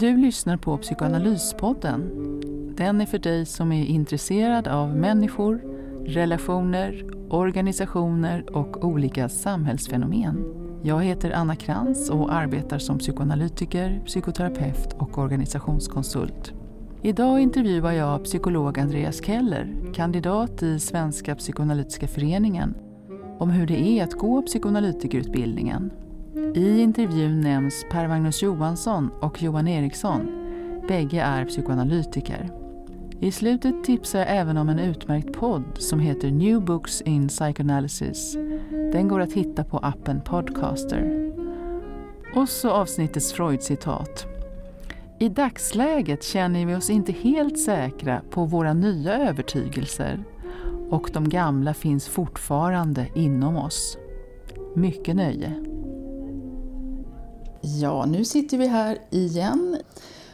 Du lyssnar på Psykoanalyspodden. Den är för dig som är intresserad av människor, relationer, organisationer och olika samhällsfenomen. Jag heter Anna Krantz och arbetar som psykoanalytiker, psykoterapeut och organisationskonsult. Idag intervjuar jag psykolog Andreas Keller, kandidat i Svenska psykoanalytiska föreningen, om hur det är att gå psykoanalytikerutbildningen. I intervjun nämns Per Magnus Johansson och Johan Eriksson. Bägge är psykoanalytiker. I slutet tipsar jag även om en utmärkt podd som heter New Books in Psychoanalysis. Den går att hitta på appen Podcaster. Och så avsnittets Freud-citat. I dagsläget känner vi oss inte helt säkra på våra nya övertygelser och de gamla finns fortfarande inom oss. Mycket nöje. Ja, nu sitter vi här igen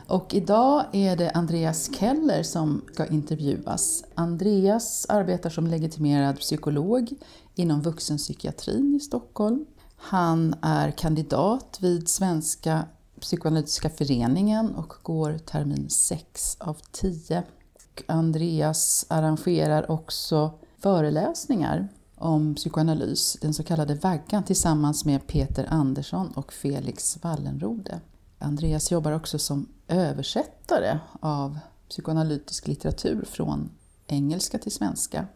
och idag är det Andreas Keller som ska intervjuas. Andreas arbetar som legitimerad psykolog inom vuxenpsykiatrin i Stockholm. Han är kandidat vid Svenska psykoanalytiska föreningen och går termin 6 av 10. Andreas arrangerar också föreläsningar om psykoanalys, den så kallade vaggan, tillsammans med Peter Andersson och Felix Wallenrode. Andreas jobbar också som översättare av psykoanalytisk litteratur från engelska till svenska.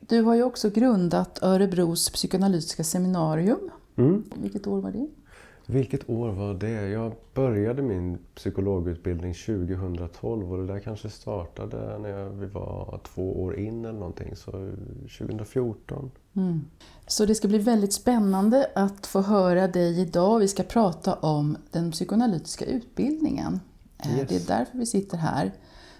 Du har ju också grundat Örebros psykoanalytiska seminarium. Mm. Vilket år var det? Vilket år var det? Jag började min psykologutbildning 2012 och det där kanske startade när vi var två år in eller någonting, så 2014. Mm. Så det ska bli väldigt spännande att få höra dig idag. Vi ska prata om den psykoanalytiska utbildningen. Eh, Yes. Det är därför vi sitter här.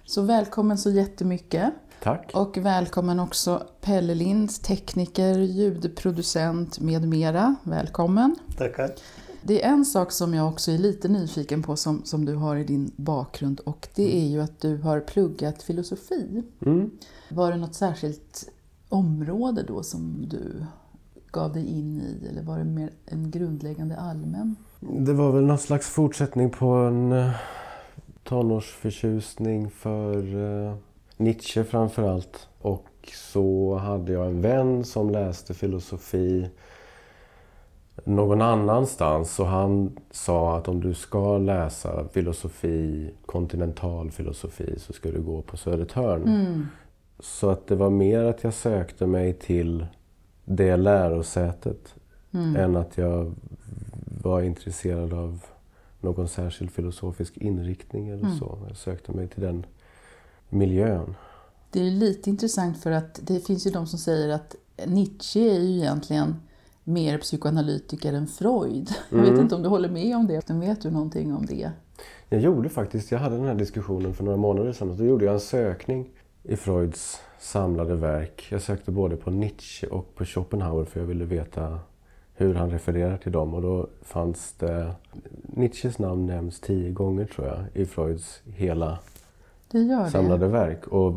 Så välkommen så jättemycket. Tack! Och välkommen också Pelle Lind, tekniker, ljudproducent med mera. Välkommen! Tackar. Det är en sak som jag också är lite nyfiken på som, som du har i din bakgrund och det är ju att du har pluggat filosofi. Mm. Var det något särskilt område då som du gav dig in i eller var det mer en grundläggande allmän? Det var väl någon slags fortsättning på en eh, tonårsförtjusning för eh, Nietzsche framför allt. Och så hade jag en vän som läste filosofi någon annanstans och han sa att om du ska läsa filosofi, kontinental filosofi, så ska du gå på Södertörn. Mm. Så att det var mer att jag sökte mig till det lärosätet Mm. än att jag var intresserad av någon särskild filosofisk inriktning eller Mm. så. Jag sökte mig till den miljön. Det är lite intressant för att det finns ju de som säger att Nietzsche är ju egentligen mer psykoanalytiker än Freud. Jag vet Mm. inte om du håller med om det. Vet du någonting om det? Jag gjorde faktiskt, jag hade den här diskussionen för några månader sedan då gjorde jag en sökning i Freuds samlade verk. Jag sökte både på Nietzsche och på Schopenhauer för jag ville veta hur han refererar till dem och då fanns det Nietzsches namn nämns tio gånger tror jag i Freuds hela Det gör det. samlade verk. Och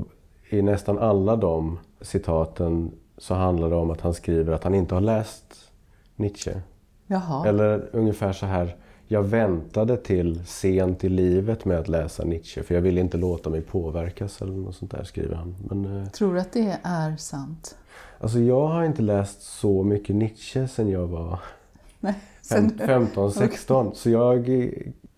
i nästan alla de citaten så handlar det om att han skriver att han inte har läst Nietzsche. Jaha. Eller ungefär så här. Jag väntade till sent i livet med att läsa Nietzsche för jag ville inte låta mig påverkas eller något sånt där skriver han. Men, eh, Tror du att det är sant? alltså jag har inte läst så mycket Nietzsche sen jag var Nej. fem, Sen, 15, 16 så jag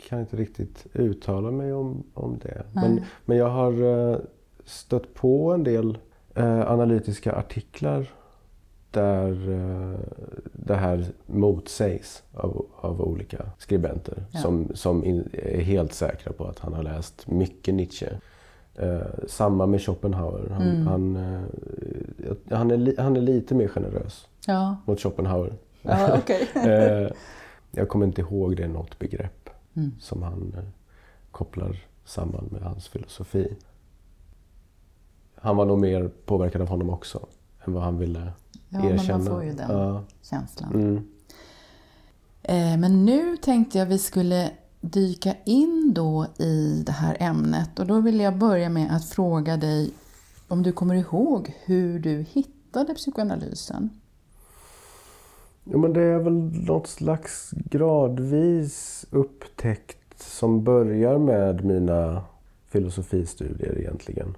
kan inte riktigt uttala mig om, om det. Men, Nej. men jag har eh, stött på en del eh, analytiska artiklar där eh, det här motsägs av, av olika skribenter Ja. som, som in, är helt säkra på att han har läst mycket Nietzsche. Eh, samma med Schopenhauer. Han, Mm. han, eh, han, är, han är lite mer generös ja, mot Schopenhauer. ja. Eh, jag kommer inte ihåg det något begrepp Mm. som han kopplar samman med hans filosofi. Han var nog mer påverkad av honom också än vad han ville Ja, men erkänna. man får ju den Ja. känslan. Mm. Eh, Men nu tänkte jag vi skulle dyka in då i det här ämnet och då vill jag börja med att fråga dig om du kommer ihåg hur du hittade psykoanalysen? Ja, men det är väl något slags gradvis upptäckt som börjar med mina filosofistudier egentligen.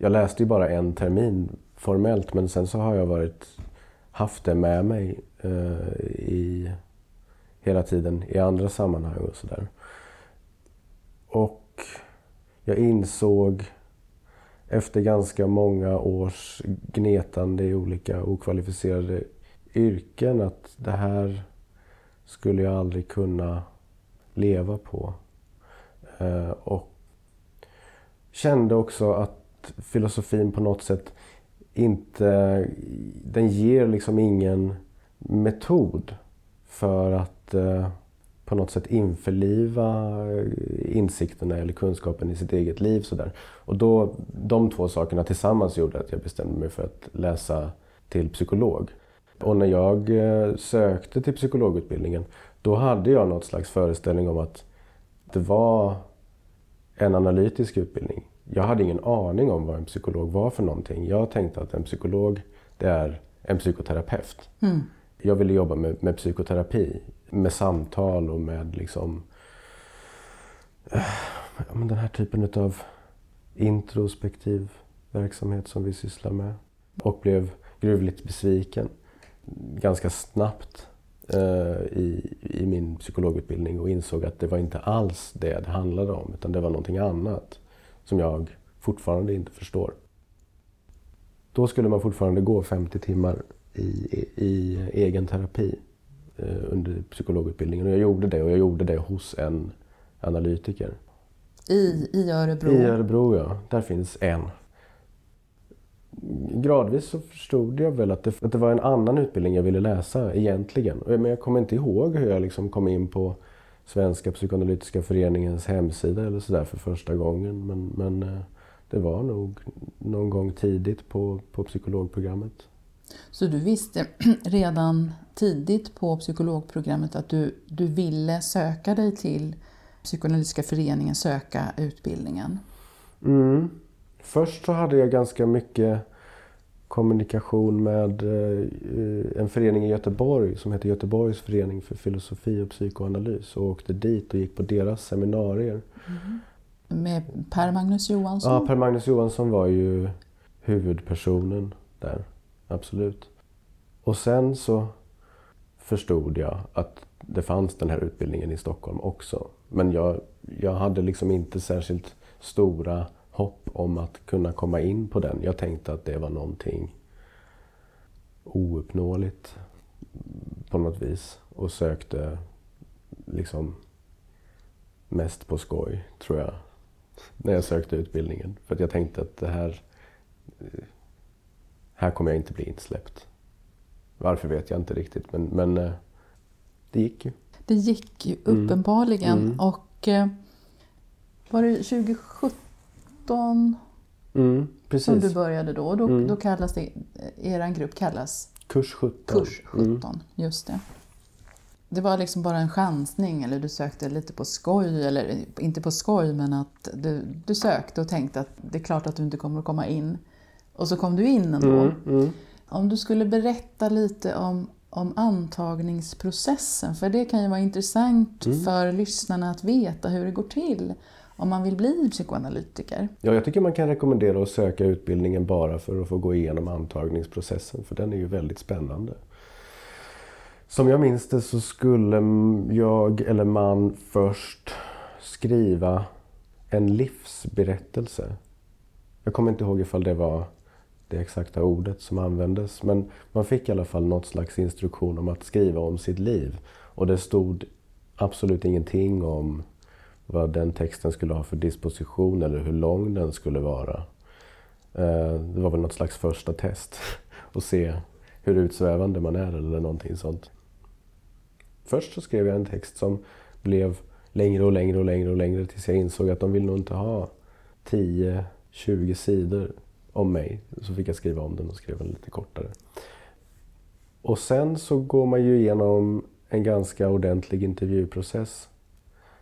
Jag läste ju bara en termin formellt men sen så har jag varit, haft det med mig eh, i, hela tiden i andra sammanhang och sådär. Och jag insåg efter ganska många års gnetande i olika okvalificerade yrken att det här skulle jag aldrig kunna leva på. Eh, och kände också att filosofin på något sätt inte... Den ger liksom ingen metod för att eh, på något sätt införliva eh, insikterna eller kunskapen i sitt eget liv. Sådär. Och då, de två sakerna tillsammans gjorde att jag bestämde mig för att läsa till psykolog. Och när jag eh, sökte till psykologutbildningen då hade jag något slags föreställning om att det var en analytisk utbildning. Jag hade ingen aning om vad en psykolog var för någonting. Jag tänkte att en psykolog, det är en psykoterapeut. Mm. Jag ville jobba med, med, psykoterapi, med samtal och med liksom äh, den här typen av introspektiv verksamhet som vi sysslar med. Och blev gruvligt besviken ganska snabbt eh, i, i min psykologutbildning och insåg att det var inte alls det det handlade om utan det var någonting annat som jag fortfarande inte förstår. Då skulle man fortfarande gå 50 timmar i, i egen terapi eh, under psykologutbildningen och jag gjorde det och jag gjorde det hos en analytiker. I, I Örebro? I Örebro, ja. Där finns en gradvis så förstod jag väl att det, att det var en annan utbildning jag ville läsa egentligen. Men jag kommer inte ihåg hur jag liksom kom in på Svenska psykoanalytiska föreningens hemsida eller sådär för första gången. Men, men eh, det var nog någon gång tidigt på, på psykologprogrammet. Så du visste redan tidigt på psykologprogrammet att du, du ville söka dig till Psykoanalytiska föreningen, söka utbildningen? Mm. Först så hade jag ganska mycket kommunikation med eh, en förening i Göteborg som heter Göteborgs förening för filosofi och psykoanalys och åkte dit och gick på deras seminarier. Mm. Med Per Magnus Johansson? Ja, Per Magnus Johansson var ju huvudpersonen där, absolut. Och sen så förstod jag att det fanns den här utbildningen i Stockholm också. Men jag, jag hade liksom inte särskilt stora hopp om att kunna komma in på den. Jag tänkte att det var någonting ouppnåeligt på något vis och sökte liksom mest på skoj, tror jag, när jag sökte utbildningen. För att jag tänkte att det här, här kommer jag inte bli insläppt. Varför vet jag inte riktigt, men, men eh, det gick ju. Det gick ju uppenbarligen. Mm. Och eh, var det 2017 17 mm, som du började då. Då, mm. då kallas det, er grupp kallas? Kurs 17. Kurs 17, mm. just det. Det var liksom bara en chansning eller du sökte lite på skoj, eller inte på skoj men att du, du sökte och tänkte att det är klart att du inte kommer att komma in. Och så kom du in ändå. Mm, mm. Om du skulle berätta lite om, om antagningsprocessen, för det kan ju vara intressant mm. för lyssnarna att veta hur det går till om man vill bli psykoanalytiker? Ja, jag tycker man kan rekommendera att söka utbildningen bara för att få gå igenom antagningsprocessen för den är ju väldigt spännande. Som jag minns det så skulle jag eller man först skriva en livsberättelse. Jag kommer inte ihåg ifall det var det exakta ordet som användes men man fick i alla fall något slags instruktion om att skriva om sitt liv. Och det stod absolut ingenting om vad den texten skulle ha för disposition eller hur lång den skulle vara. Eh, det var väl något slags första test att se hur utsvävande man är eller någonting sånt. Först så skrev jag en text som blev längre och längre och längre och längre tills jag insåg att de vill nog inte ha 10-20 sidor om mig. Så fick jag skriva om den och skrev den lite kortare. Och sen så går man ju igenom en ganska ordentlig intervjuprocess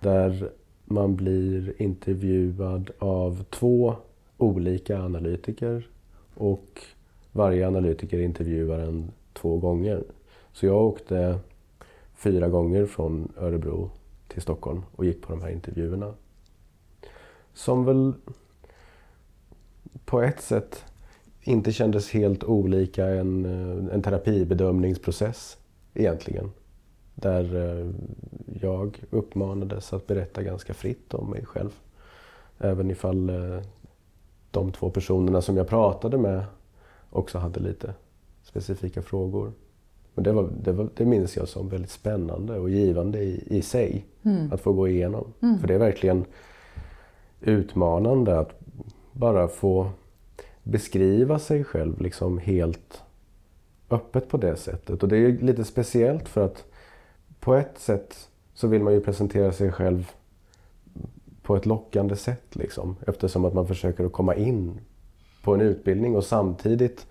där man blir intervjuad av två olika analytiker och varje analytiker intervjuar en två gånger. Så jag åkte fyra gånger från Örebro till Stockholm och gick på de här intervjuerna. Som väl på ett sätt inte kändes helt olika en, eh, en terapibedömningsprocess egentligen. Där eh, jag uppmanades att berätta ganska fritt om mig själv. Även ifall eh, de två personerna som jag pratade med också hade lite specifika frågor. Men det, var, det, var, det minns jag som väldigt spännande och givande i, i sig mm. att få gå igenom. Mm. För det är verkligen utmanande att bara få beskriva sig själv liksom helt öppet på det sättet. Och det är lite speciellt för att på ett sätt så vill man ju presentera sig själv på ett lockande sätt liksom. Eftersom att man försöker att komma in på en utbildning och samtidigt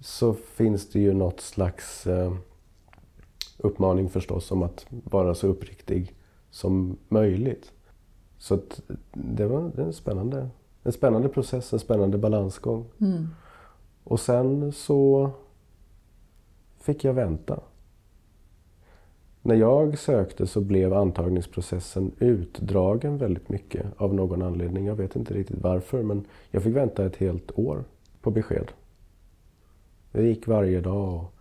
så finns det ju något slags eh, uppmaning förstås om att vara så uppriktig som möjligt. Så det var en, spännande, en spännande process, en spännande balansgång. Mm. Och sen så fick jag vänta. När jag sökte så blev antagningsprocessen utdragen väldigt mycket av någon anledning. Jag vet inte riktigt varför men jag fick vänta ett helt år på besked. Jag gick varje dag och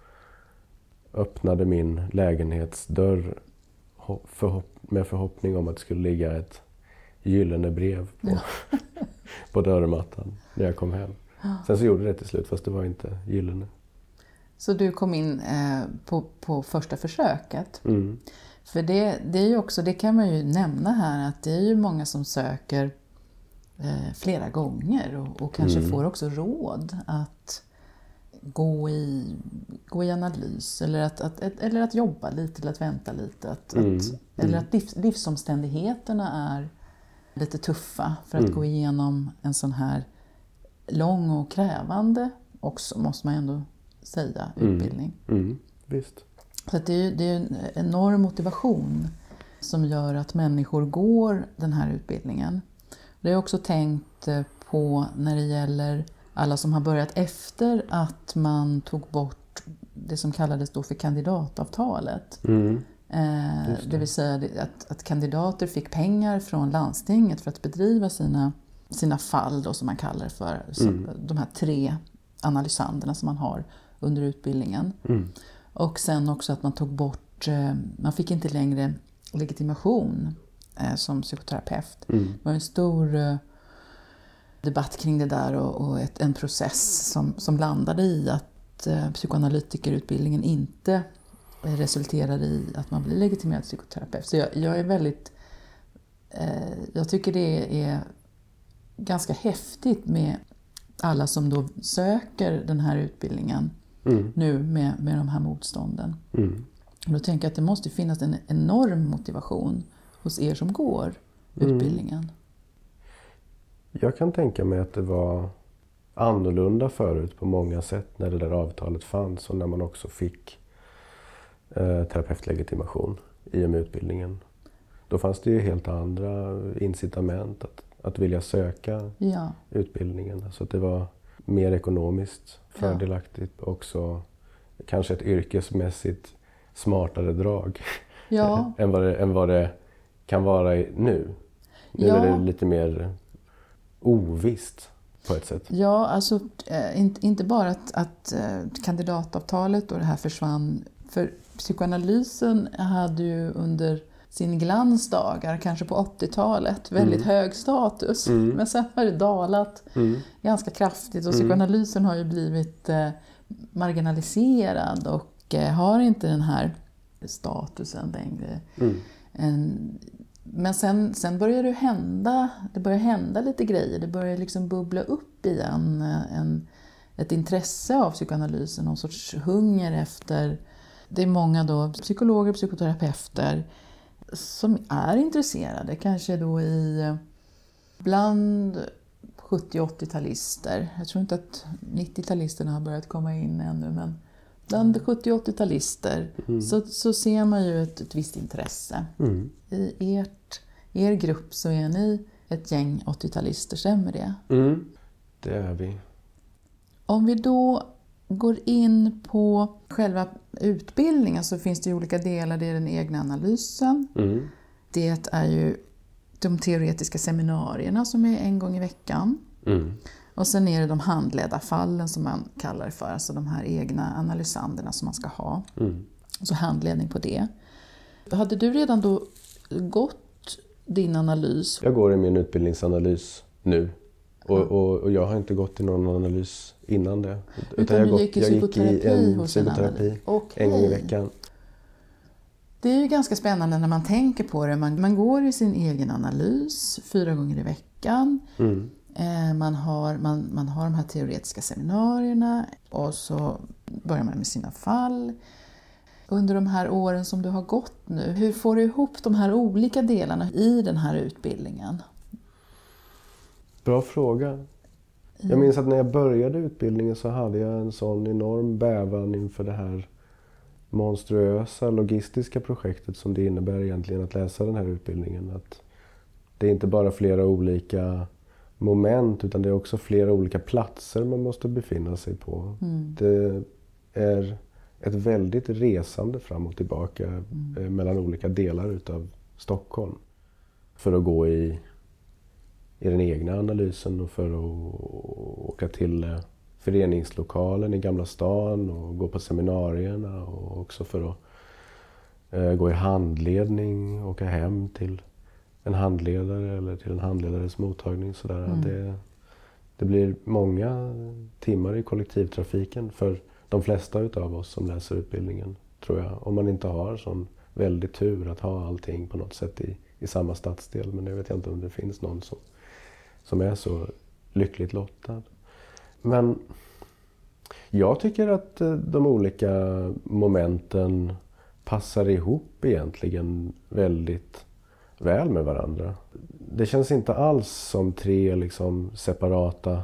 öppnade min lägenhetsdörr med förhoppning om att det skulle ligga ett gyllene brev på, på dörrmattan när jag kom hem. Sen så gjorde det till slut fast det var inte gyllene. Så du kom in eh, på, på första försöket. Mm. För det, det är ju också, det kan man ju nämna här, att det är ju många som söker eh, flera gånger och, och kanske mm. får också råd att gå i, gå i analys eller att, att, eller att jobba lite eller att vänta lite. Att, mm. att, eller mm. att livs, livsomständigheterna är lite tuffa för att mm. gå igenom en sån här lång och krävande också, måste man ändå säga, mm. utbildning. Mm. Visst. Så det är, det är en enorm motivation som gör att människor går den här utbildningen. Det har jag också tänkt eh, på när det gäller alla som har börjat efter att man tog bort det som kallades då för kandidatavtalet. Mm. Eh, det. det. vill säga att, att, kandidater fick pengar från landstinget för att bedriva sina, sina fall, då, som man kallar det för. Mm. De här tre analysanderna som man har under utbildningen. Mm. Och sen också att man tog bort, eh, man fick inte längre legitimation eh, som psykoterapeut. Mm. Det var en stor eh, debatt kring det där och, och ett, en process som, som landade i att psykoanalytikerutbildningen inte resulterar i att man blir legitimerad psykoterapeut. Så jag, jag är väldigt... Eh, jag tycker det är ganska häftigt med alla som då söker den här utbildningen mm. nu med, med de här motstånden. Mm. Och då tänker jag att det måste finnas en enorm motivation hos er som går mm. utbildningen. Jag kan tänka mig att det var annorlunda förut på många sätt när det där avtalet fanns och när man också fick eh, terapeutlegitimation i och med utbildningen. Då fanns det ju helt andra incitament att, att vilja söka ja. utbildningen. Så att det var mer ekonomiskt fördelaktigt ja. också kanske ett yrkesmässigt smartare drag ja. än, vad det, än vad det kan vara nu. Nu ja. är det lite mer ovisst på ett sätt. Ja, alltså äh, inte bara att, att äh, kandidatavtalet och det här försvann. För psykoanalysen hade ju under sin glansdagar, kanske på 80-talet, väldigt mm. hög status. Mm. Men sen har det dalat mm. ganska kraftigt och mm. psykoanalysen har ju blivit eh, marginaliserad och eh, har inte den här statusen längre. Mm. En, men sen, sen börjar det hända, det börjar hända lite grejer, det börjar liksom bubbla upp igen eh, en, ett intresse av psykoanalysen, någon sorts hunger efter det är många då psykologer, psykoterapeuter som är intresserade, kanske då i bland 70 80-talister. Jag tror inte att 90-talisterna har börjat komma in ännu, men bland 70 80-talister mm. så, så ser man ju ett, ett visst intresse. Mm. I ert, er grupp så är ni ett gäng 80-talister, stämmer det? Mm, det är vi. Om vi då går in på själva utbildningen så finns det olika delar. Det är den egna analysen. Mm. det är ju de teoretiska seminarierna som är en gång i veckan. Mm. Och sen är det de handledda fallen som man kallar det för, alltså de här egna analysanderna som man ska ha. Mm. Så handledning på det. Hade du redan då gått din analys? Jag går i min utbildningsanalys nu. Och, och, och jag har inte gått i någon analys innan det. Utan jag, du gått, gick i jag gick i en psykoterapi. Okej. en gång i veckan. Det är ju ganska spännande när man tänker på det. Man, man går i sin egen analys fyra gånger i veckan. Mm. Eh, Man har, man, man har de här teoretiska seminarierna och så börjar man med sina fall. Under de här åren som du har gått nu, hur får du ihop de här olika delarna i den här utbildningen? Bra fråga. Jag minns att när jag började utbildningen så hade jag en sån enorm bävan inför det här monstruösa logistiska projektet som det innebär egentligen att läsa den här utbildningen. Att det är inte bara flera olika moment utan det är också flera olika platser man måste befinna sig på. Det är ett väldigt resande fram och tillbaka eh, mellan olika delar utav Stockholm. För att gå i, i den egna analysen och för att åka till eh, föreningslokalen i Gamla stan och gå på seminarierna och också för att eh, gå i handledning, åka hem till en handledare eller till en handledares mottagning. Sådär. Det, det blir många timmar i kollektivtrafiken för de flesta utav oss som läser utbildningen, tror jag. Om man inte har sån väldig tur att ha allting på något sätt i, i samma stadsdel. Men det vet jag inte om det finns någon som, som är så lyckligt lottad. Men jag tycker att eh, de olika momenten passar ihop egentligen väldigt väl med varandra. Det känns inte alls som tre liksom separata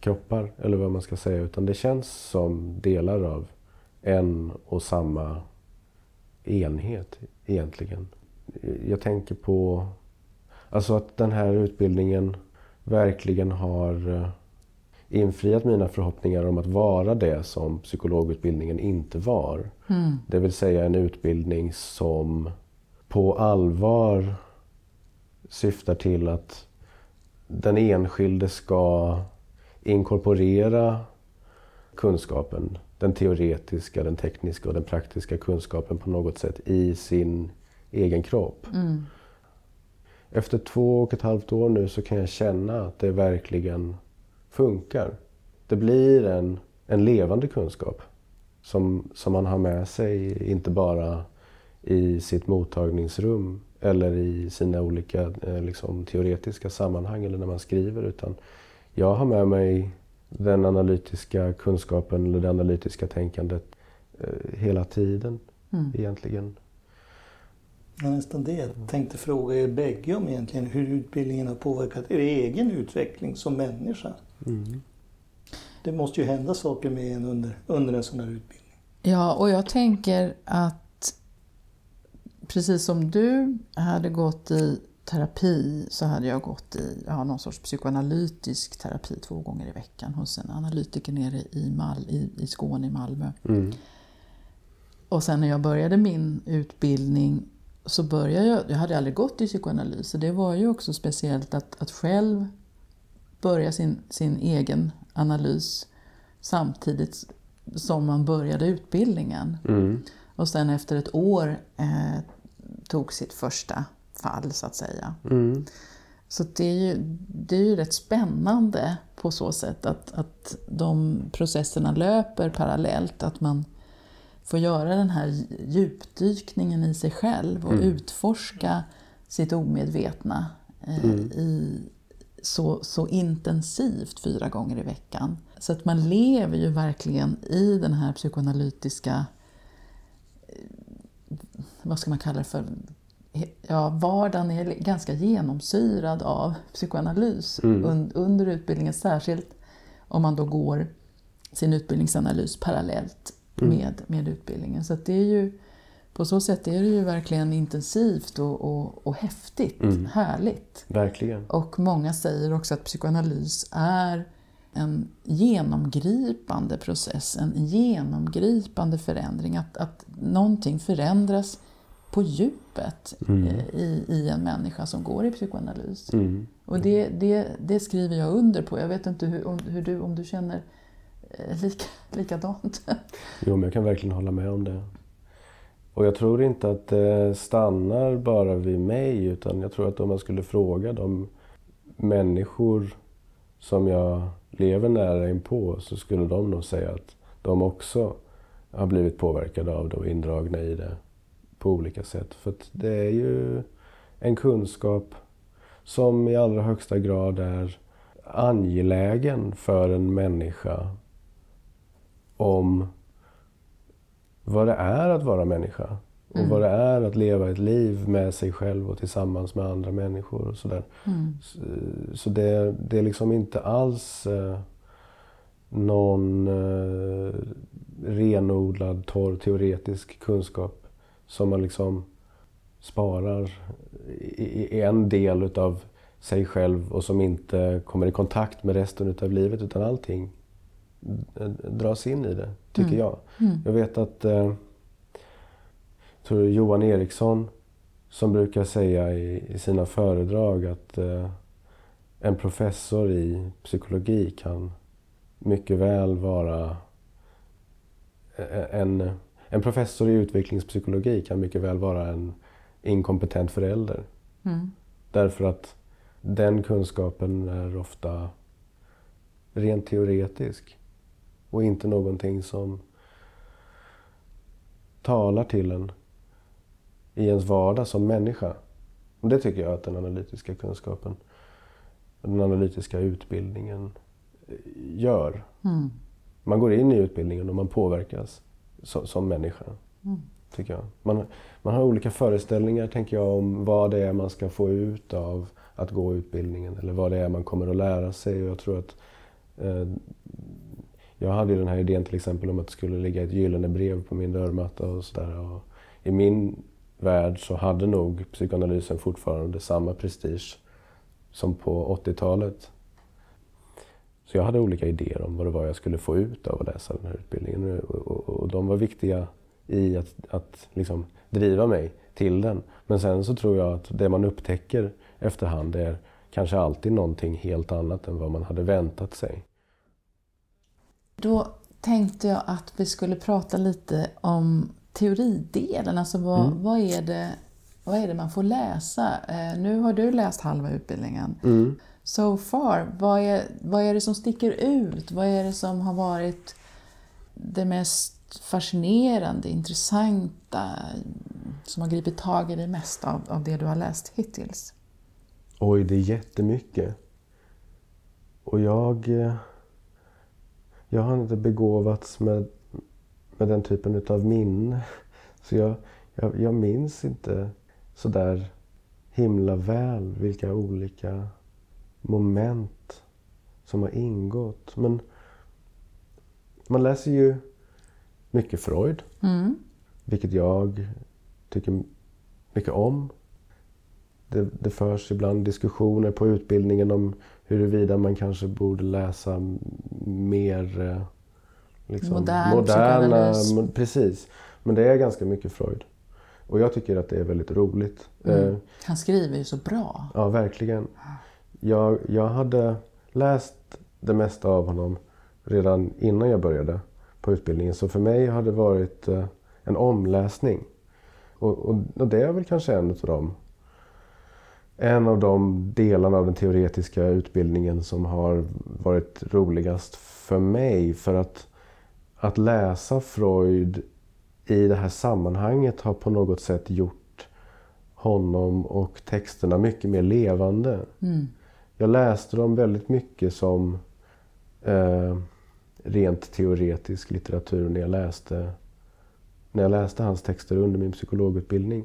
kroppar, eller vad man ska säga, utan det känns som delar av en och samma enhet egentligen. Jag tänker på alltså att den här utbildningen verkligen har eh, infriat mina förhoppningar om att vara det som psykologutbildningen inte var. Det vill säga en utbildning som på allvar syftar till att den enskilde ska inkorporera kunskapen, den teoretiska, den tekniska och den praktiska kunskapen på något sätt i sin egen kropp. Efter två och ett halvt år nu så kan jag känna att det verkligen funkar. Det blir en, en levande kunskap som, som man har med sig, inte bara i sitt mottagningsrum eller i sina olika eh, liksom, teoretiska sammanhang eller när man skriver. Utan jag har med mig den analytiska kunskapen eller det analytiska tänkandet eh, hela tiden egentligen. Ja, nästan det jag tänkte fråga er bägge om egentligen. Hur utbildningen har påverkat er egen utveckling som människa. Det måste ju hända saker med en under, under en sån här utbildning. Ja, och jag tänker att precis som du hade gått i terapi så hade jag gått i ja, någon sorts psykoanalytisk terapi två gånger i veckan hos en analytiker nere i, Mal, i, i Skåne, i Malmö. Mm. Och sen när jag började min utbildning så började jag, jag hade aldrig gått i psykoanalys, så det var ju också speciellt att, att själv börja sin, sin egen analys samtidigt som man började utbildningen. Mm. Och sen efter ett år eh, tog sitt första fall så att säga. Mm. Så det är, ju, det är ju rätt spännande på så sätt att, att de processerna löper parallellt. Att man får göra den här djupdykningen i sig själv och utforska sitt omedvetna eh, i, så, så intensivt fyra gånger i veckan. Så att man lever ju verkligen i den här psykoanalytiska, eh, vad ska man kalla det för, ja, vardagen är ganska genomsyrad av psykoanalys un, under utbildningen, särskilt om man då går sin utbildningsanalys parallellt med, med utbildningen. Så det är ju, på så sätt är det ju verkligen intensivt och, och, och häftigt, härligt. Verkligen. Och många säger också att psykoanalys är en genomgripande process, en genomgripande förändring. Att, att någonting förändras på djupet Mm. eh, i, i en människa som går i psykoanalys. Mm. Och det, det, det skriver jag under på. Jag vet inte hur, om, hur du, om du känner Eh, lika, likadant. Jo, men jag kan verkligen hålla med om det. Och jag tror inte att det stannar bara vid mig, utan jag tror att om man skulle fråga de människor som jag lever nära inpå så skulle de nog säga att de också har blivit påverkade av det och indragna i det på olika sätt. För att det är ju en kunskap som i allra högsta grad är angelägen för en människa om vad det är att vara människa. Och Mm. vad det är att leva ett liv med sig själv och tillsammans med andra människor. och sådär. Mm. Så, så det, det är liksom inte alls eh, någon eh, renodlad, torr, teoretisk kunskap som man liksom sparar i, i en del utav sig själv och som inte kommer i kontakt med resten utav livet utan allting eh, dras in i det, tycker Mm. jag. Mm. Jag vet att eh, tror Johan Eriksson som brukar säga i, i sina föredrag att eh, en professor i psykologi kan mycket väl vara eh, en, en professor i utvecklingspsykologi kan mycket väl vara en inkompetent förälder. Mm. Därför att den kunskapen är ofta rent teoretisk och inte någonting som talar till en i ens vardag som människa. Och det tycker jag att den analytiska kunskapen, den analytiska utbildningen gör. Mm. Man går in i utbildningen och man påverkas som, som människa. Mm. Tycker jag. Man, man har olika föreställningar tänker jag om vad det är man ska få ut av att gå utbildningen eller vad det är man kommer att lära sig. Och jag tror att eh, jag hade ju den här idén till exempel om att det skulle ligga ett gyllene brev på min dörrmatta och sådär. I min värld så hade nog psykoanalysen fortfarande samma prestige som på 80-talet. Så jag hade olika idéer om vad det var jag skulle få ut av att läsa den här utbildningen. Och, och, och de var viktiga i att, att liksom driva mig till den. Men sen så tror jag att det man upptäcker efterhand är kanske alltid någonting helt annat än vad man hade väntat sig. Då tänkte jag att vi skulle prata lite om teoridelen. Alltså vad, Mm. vad, är, det, vad är det man får läsa? Eh, nu har du läst halva utbildningen. Mm. So far, vad är, vad är det som sticker ut? Vad är det som har varit det mest fascinerande, intressanta, som har gripit tag i dig mest av, av det du har läst hittills? Oj, det är jättemycket. Och jag... Jag har inte begåvats med, med den typen utav minne. Så jag, jag, jag minns inte så där himla väl vilka olika moment som har ingått. Men man läser ju mycket Freud, Mm. vilket jag tycker mycket om. Det, det förs ibland diskussioner på utbildningen om huruvida man kanske borde läsa mer eh, liksom, Modern psykoanalys. mo- Precis. Men det är ganska mycket Freud. Och jag tycker att det är väldigt roligt. Mm. Eh, Han skriver ju så bra. Ja, verkligen. Jag, jag hade läst det mesta av honom redan innan jag började på utbildningen. Så för mig har det varit eh, en omläsning. Och, och, och det är väl kanske en av dem. En av de delarna av den teoretiska utbildningen som har varit roligast för mig. För att, att läsa Freud i det här sammanhanget har på något sätt gjort honom och texterna mycket mer levande. Mm. Jag läste dem väldigt mycket som eh, rent teoretisk litteratur när jag, läste, när jag läste hans texter under min psykologutbildning.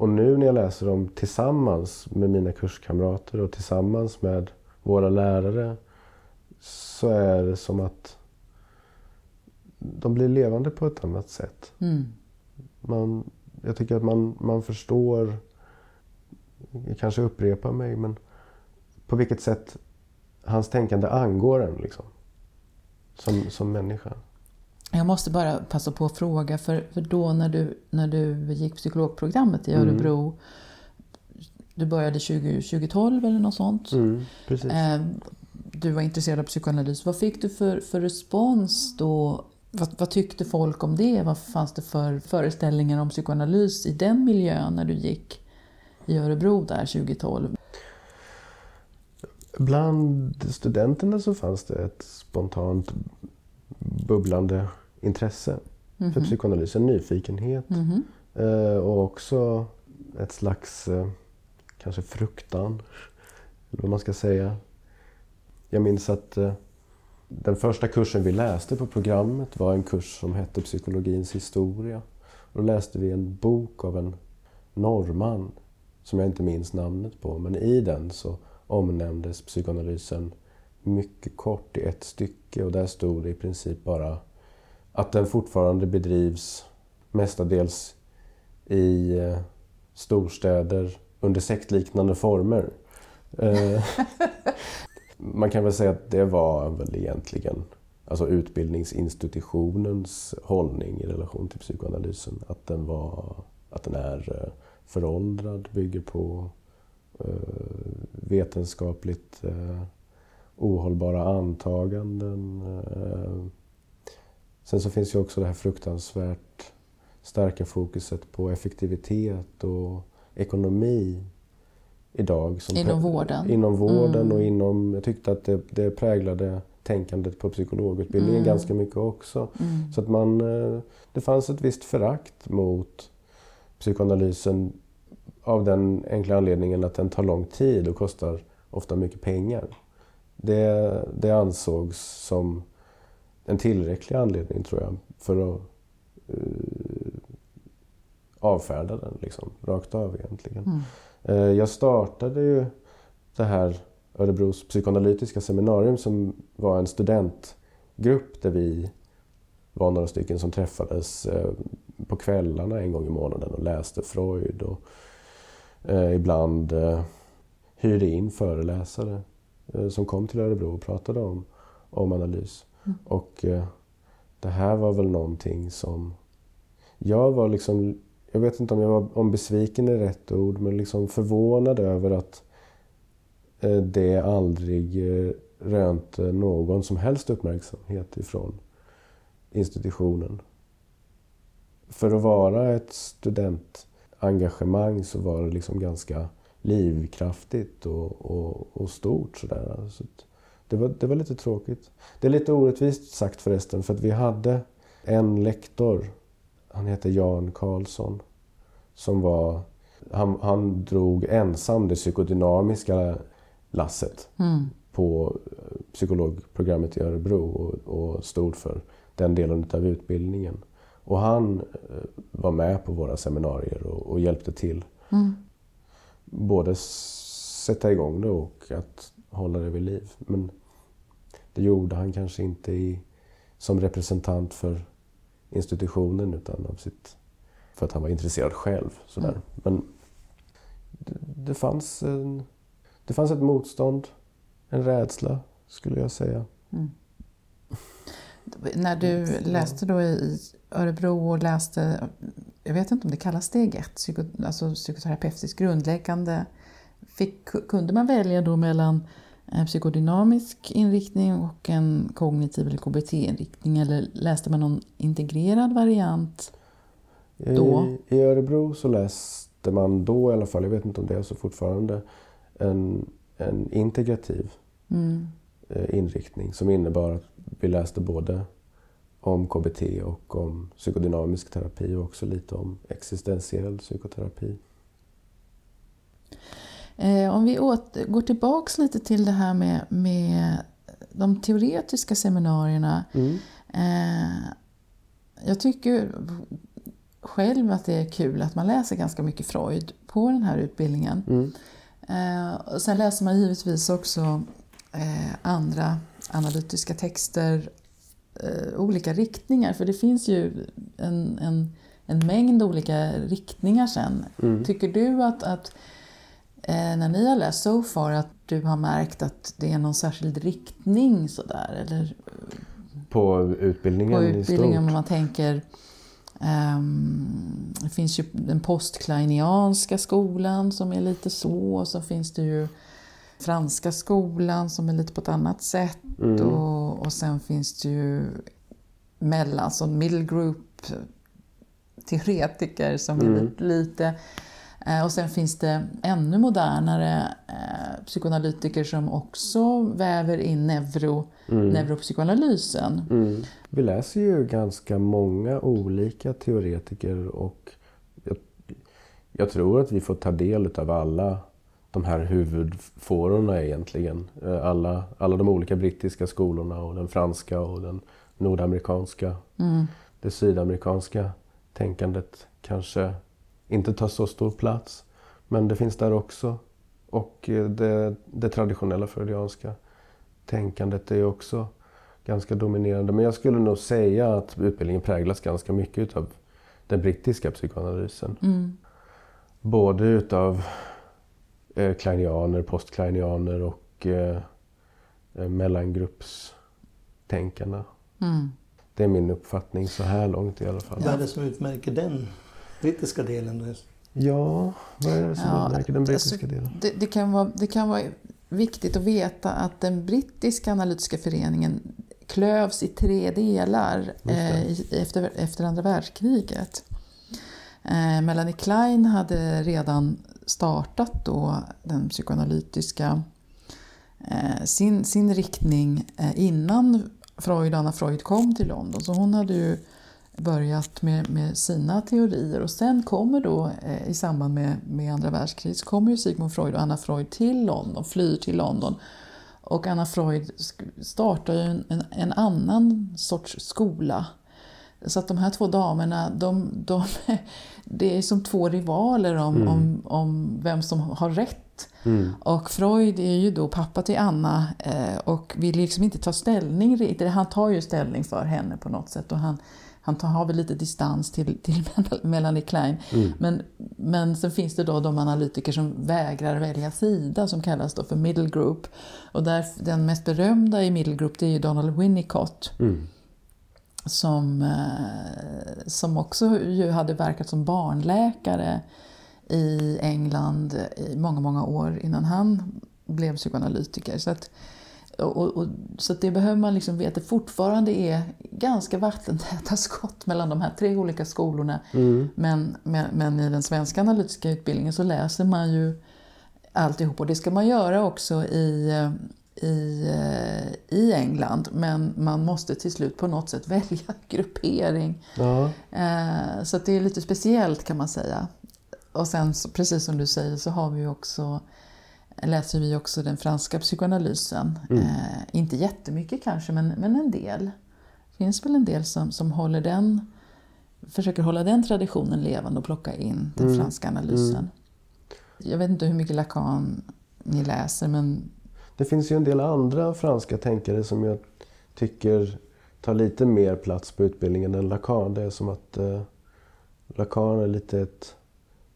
Och nu när jag läser dem tillsammans med mina kurskamrater och tillsammans med våra lärare så är det som att de blir levande på ett annat sätt. Mm. Man, jag tycker att man, man förstår, jag kanske upprepar mig, men på vilket sätt hans tänkande angår en liksom. Som, som människa. Jag måste bara passa på att fråga, för, för då när du, när du gick psykologprogrammet i Örebro, mm. du började 20, 2012 eller något sånt. Mm, eh, du var intresserad av psykoanalys. Vad fick du för, för respons då? Vad, vad, tyckte folk om det? Vad fanns det för föreställningar om psykoanalys i den miljön när du gick i Örebro där 2012? Bland studenterna så fanns det ett spontant bubblande intresse mm -hmm. för mhm. psykoanalys, en nyfikenhet. Mm -hmm. och också ett slags eh, kanske fruktan, eller vad man ska säga. Jag minns att eh, den första kursen vi läste på programmet var en kurs som hette Psykologins historia. då läste vi en bok av en norrman som jag inte minns namnet på. Men i den så omnämndes psykoanalysen mycket kort i ett stycke och där stod det i princip bara att den fortfarande bedrivs mestadels i eh, storstäder under sektliknande former. Eh, man kan väl säga att det var väl egentligen alltså utbildningsinstitutionens hållning i relation till psykoanalysen. Att den, var, att den är eh, föråldrad, bygger på vetenskapligt ohållbara antaganden. Sen så finns ju också det här fruktansvärt starka fokuset på effektivitet och ekonomi idag. Som inom vården? Inom vården mm. och inom... Jag tyckte att det, det präglade tänkandet på psykologutbildningen mm. ganska mycket också. Mm. Så att man... Eh, det fanns ett visst förakt mot psykoanalysen av den enkla anledningen att den tar lång tid och kostar ofta mycket pengar. Det, det ansågs som en tillräcklig anledning, tror jag, för att uh, avfärda den liksom, rakt av egentligen. Mm. Uh, jag startade ju det här Örebros psykoanalytiska seminarium som var en studentgrupp där vi var några stycken som träffades uh, på kvällarna en gång i månaden och läste Freud och ibland hyrde in föreläsare som kom till Örebro och pratade om, om analys. Mm. Och eh, det här var väl någonting som... Jag var liksom... Jag vet inte om jag var om besviken är rätt ord, men liksom förvånad över att eh, det aldrig eh, rönte någon som helst uppmärksamhet ifrån institutionen. För att vara ett studentengagemang så var det liksom ganska livkraftigt och, och, och stort. Sådär. Så det var, det var lite tråkigt. Det är lite orättvist sagt förresten, för att vi hade en lektor, han heter Jan Karlsson, som var... Han, han drog ensam det psykodynamiska lasset mm. på psykologprogrammet i Örebro och, och stod för den delen av utbildningen. Och han eh, var med på våra seminarier och, och hjälpte till. Mm. Både sätta igång det och att hålla det vid liv. Men det gjorde han kanske inte i, som representant för institutionen utan av sitt, för att han var intresserad själv. Sådär. Mm. Men det, det, fanns en, det fanns ett motstånd, en rädsla skulle jag säga. Mm. När du läste då i Örebro och läste, jag vet inte om det kallas steg ett, psyko, alltså psykoterapeutiskt grundläggande. Fick, kunde man välja då mellan en psykodynamisk inriktning och en kognitiv eller KBT-inriktning? Eller läste man någon integrerad variant då? I, I Örebro så läste man då i alla fall, jag vet inte om det är så fortfarande, en, en integrativ mm. Eh, inriktning som innebar att vi läste både om KBT och om psykodynamisk terapi och också lite om existentiell psykoterapi. Eh, om vi åter, går tillbaks lite till det här med, med de teoretiska seminarierna. Mm. Eh, jag tycker själv att det är kul att man läser ganska mycket Freud på den här utbildningen. Mm. Eh, och sen läser man givetvis också eh, andra analytiska texter, eh, olika riktningar, för det finns ju en, en, en mängd olika riktningar sen. Mm. Tycker du att, att när ni har läst So far att du har märkt att det är någon särskild riktning sådär? Eller? På utbildningen, på utbildningen om man tänker Um, det finns ju den postkleinianska skolan som är lite så, och så finns det ju franska skolan som är lite på ett annat sätt Mm. och, och sen finns det ju mellan, så middle group teoretiker som är Mm. lite, lite eh, och sen finns det ännu modernare eh, psykoanalytiker som också väver in neuro, neuropsykoanalysen. Mm. Vi läser ju ganska många olika teoretiker och jag, jag tror att vi får ta del av alla de här huvudfårorna egentligen. Eh, Alla, alla de olika brittiska skolorna och den franska och den nordamerikanska. Mm. Det sydamerikanska tänkandet kanske inte tar så stor plats. Men det finns där också. Och eh, det, det traditionella freudianska tänkandet är också ganska dominerande. Men jag skulle nog säga att utbildningen präglas ganska mycket av den brittiska psykoanalysen. Mm. Både utav eh, kleinianer, postkleinianer och eh, eh, mellangruppstänkarna. Mm. Det är min uppfattning så här långt i alla fall. Vad är det som utmärker den brittiska delen? Då? Ja, vad är det som Ja, utmärker den brittiska alltså, delen? Det, det, kan vara, det kan vara viktigt att veta att den brittiska analytiska föreningen klövs i tre delar eh, i- efter, efter andra världskriget. Eh, Melanie Klein hade redan startat då den psykoanalytiska eh, sin, sin riktning eh, innan Freud, Anna Freud kom till London. Så hon hade ju börjat med, med sina teorier och sen kommer då eh, i samband med, med andra världskriget så kommer ju Sigmund Freud och Anna Freud till London, flyr till London. Och Anna Freud startar ju en, en, en annan sorts skola. Så att de här två damerna, de, de, det är som två rivaler om, om, om vem som har rätt. Mm. Och Freud är ju då pappa till Anna eh, och vill liksom inte ta ställning. riktigt. Han tar ju ställning för henne på något sätt och han, han tar, har väl lite distans till, till Melanie Klein. Men, men sen finns det då de analytiker som vägrar välja sida som kallas då för middle group. Och där, den mest berömda i middle group det är ju Donald Winnicott Mm. som, eh, som också ju hade verkat som barnläkare i England i många, många år innan han blev psykoanalytiker. Så, att, och, och, så det behöver man liksom veta. Fortfarande är ganska vattentäta skott mellan de här tre olika skolorna. Mm. Men, men, men i den svenska analytiska utbildningen så läser man ju alltihop. Och det ska man göra också i, eh, i, eh, i England. Men man måste till slut på något sätt välja gruppering. Ja. Eh, Så det är lite speciellt kan man säga. Och sen precis som du säger så har vi ju också läser vi också den franska psykoanalysen. Mm. Eh, inte jättemycket kanske, men, men en del. Det finns väl en del som, som håller den, försöker hålla den traditionen levande och plocka in den Mm. franska analysen. Jag vet inte hur mycket Lacan ni läser, men Det finns ju en del andra franska tänkare som jag tycker tar lite mer plats på utbildningen än Lacan. Det är som att eh, Lacan är lite ett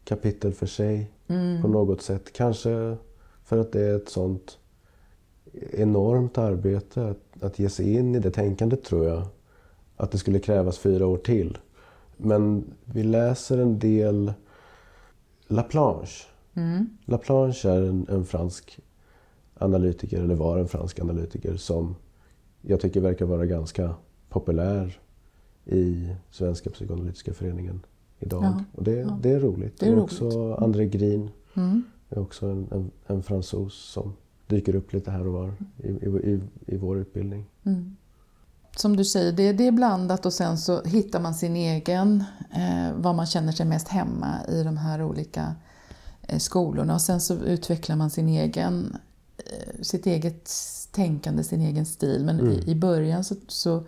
kapitel för sig mm, på något sätt. Kanske för att det är ett sånt enormt arbete att, att ge sig in i det tänkandet tror jag. Att det skulle krävas fyra år till. Men vi läser en del Laplanche. mm, Laplanche är en, en fransk analytiker, eller var en fransk analytiker som jag tycker verkar vara ganska populär i Svenska psykoanalytiska föreningen idag. Ja, och det, ja. det är roligt. Det är och också André Green mm, är också en, en, en fransos som dyker upp lite här och var i, i, i, i vår utbildning. mm. Som du säger, det, det är blandat och sen så hittar man sin egen, eh, var man känner sig mest hemma i de här olika eh, skolorna. Och sen så utvecklar man sin egen, eh, sitt eget tänkande, sin egen stil. Men Mm. i, i början så, så,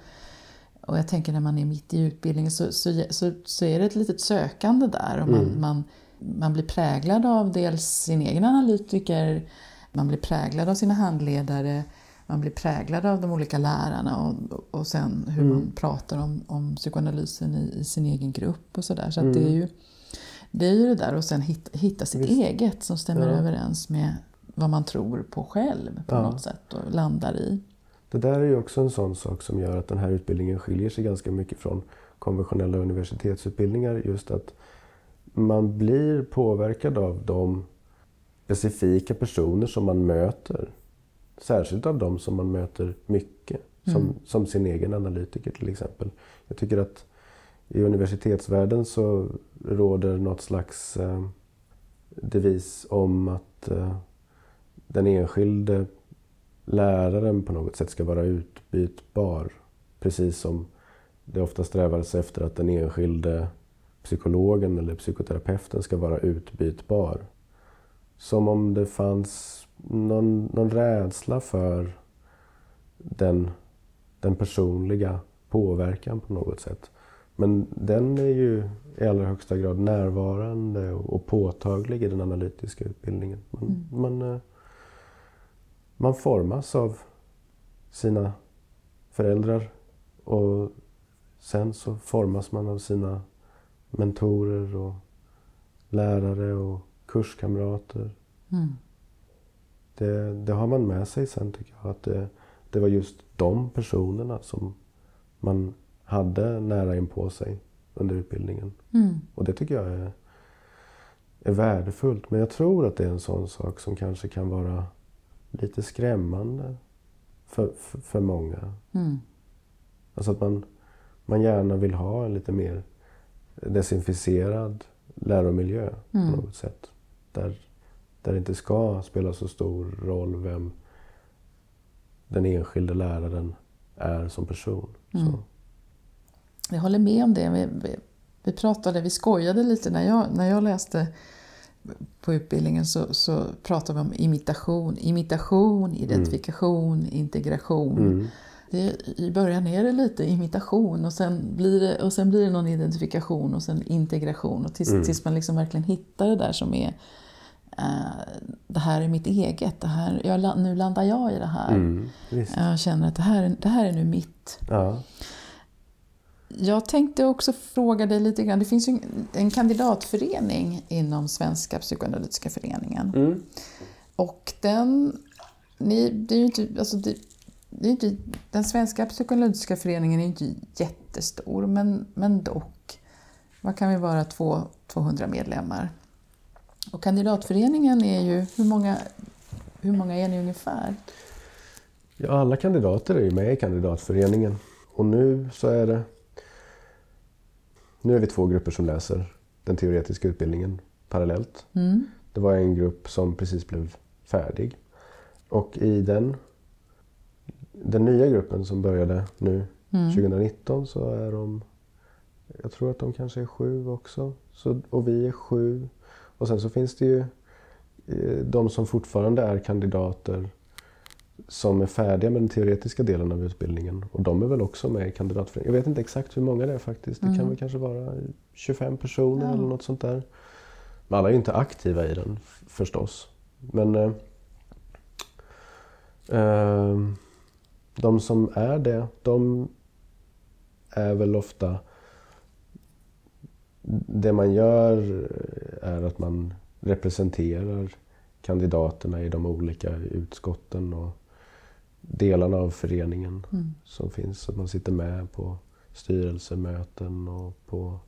och jag tänker när man är mitt i utbildningen, så, så, så, så är det ett litet sökande där. Och man, Mm. man, man blir präglad av dels sin egen analytiker, man blir präglad av sina handledare, man blir präglad av de olika lärarna och, och sen hur Mm. man pratar om, om psykoanalysen i, i sin egen grupp och sådär. Så Mm. det är ju det är ju det där och sen hitta, hitta sitt Visst. eget som stämmer Ja. överens med vad man tror på själv på Ja. något sätt och landar i. Det där är ju också en sån sak som gör att den här utbildningen skiljer sig ganska mycket från konventionella universitetsutbildningar. Just att man blir påverkad av de specifika personer som man möter. Särskilt av de som man möter mycket. Som, mm. som sin egen analytiker till exempel. Jag tycker att i universitetsvärlden så råder något slags eh, devis om att eh, den enskilde läraren på något sätt ska vara utbytbar. Precis som det ofta strävas efter att den enskilde psykologen eller psykoterapeuten ska vara utbytbar. Som om det fanns någon, någon rädsla för den, den personliga påverkan på något sätt. Men den är ju i allra högsta grad närvarande och påtaglig i den analytiska utbildningen. Man, mm. man, eh, man formas av sina föräldrar och sen så formas man av sina mentorer och lärare och kurskamrater. Mm. Det, det, har man med sig sen tycker jag. Att det, det var just de personerna som man hade nära in på sig under utbildningen. Mm. Och det tycker jag är, är värdefullt. Men jag tror att det är en sån sak som kanske kan vara lite skrämmande för, för, för många. Mm. Alltså att man, man gärna vill ha en lite mer desinficerad läromiljö mm. på något sätt. Där, där det inte ska spela så stor roll vem den enskilde läraren är som person. Mm. Jag håller med om det. Vi, vi, vi, pratade, vi skojade lite när jag, när jag läste på utbildningen så, så pratade vi om imitation, imitation, identifikation, mm. integration. Det, I början är det lite imitation och sen blir det, och sen blir det någon identifikation och sen integration. Och tills, mm. tills man liksom verkligen hittar det där som är uh, det här är mitt eget, det här, jag, nu landar jag i det här. Mm, jag känner att det här, det här är nu mitt. Ja. Jag tänkte också fråga dig lite grann. Det finns ju en kandidatförening inom Svenska psykoanalytiska föreningen. Mm. Och den... Ni, det är inte, alltså det, det är inte, den svenska psykoanalytiska föreningen är inte jättestor, men, men dock. Vad kan vi vara? Två, 200 medlemmar. Och kandidatföreningen är ju... Hur många, hur många är ni ungefär? Ja, alla kandidater är ju med i kandidatföreningen. Och nu så är det nu är vi två grupper som läser den teoretiska utbildningen parallellt. Mm. Det var en grupp som precis blev färdig. Och i den, den nya gruppen som började nu mm. 2019 så är de, jag tror att de kanske är sju också. Så, och vi är sju. Och sen så finns det ju eh, de som fortfarande är kandidater som är färdiga med den teoretiska delen av utbildningen. Och de är väl också med i kandidatföreningen. Jag vet inte exakt hur många det är faktiskt. Det mm. kan väl kanske vara 25 personer ja. eller något sånt där. Men alla är ju inte aktiva i den förstås. Men eh, eh, de som är det, de är väl ofta... Det man gör är att man representerar kandidaterna i de olika utskotten och delarna av föreningen mm. som finns. Att man sitter med på styrelsemöten och på...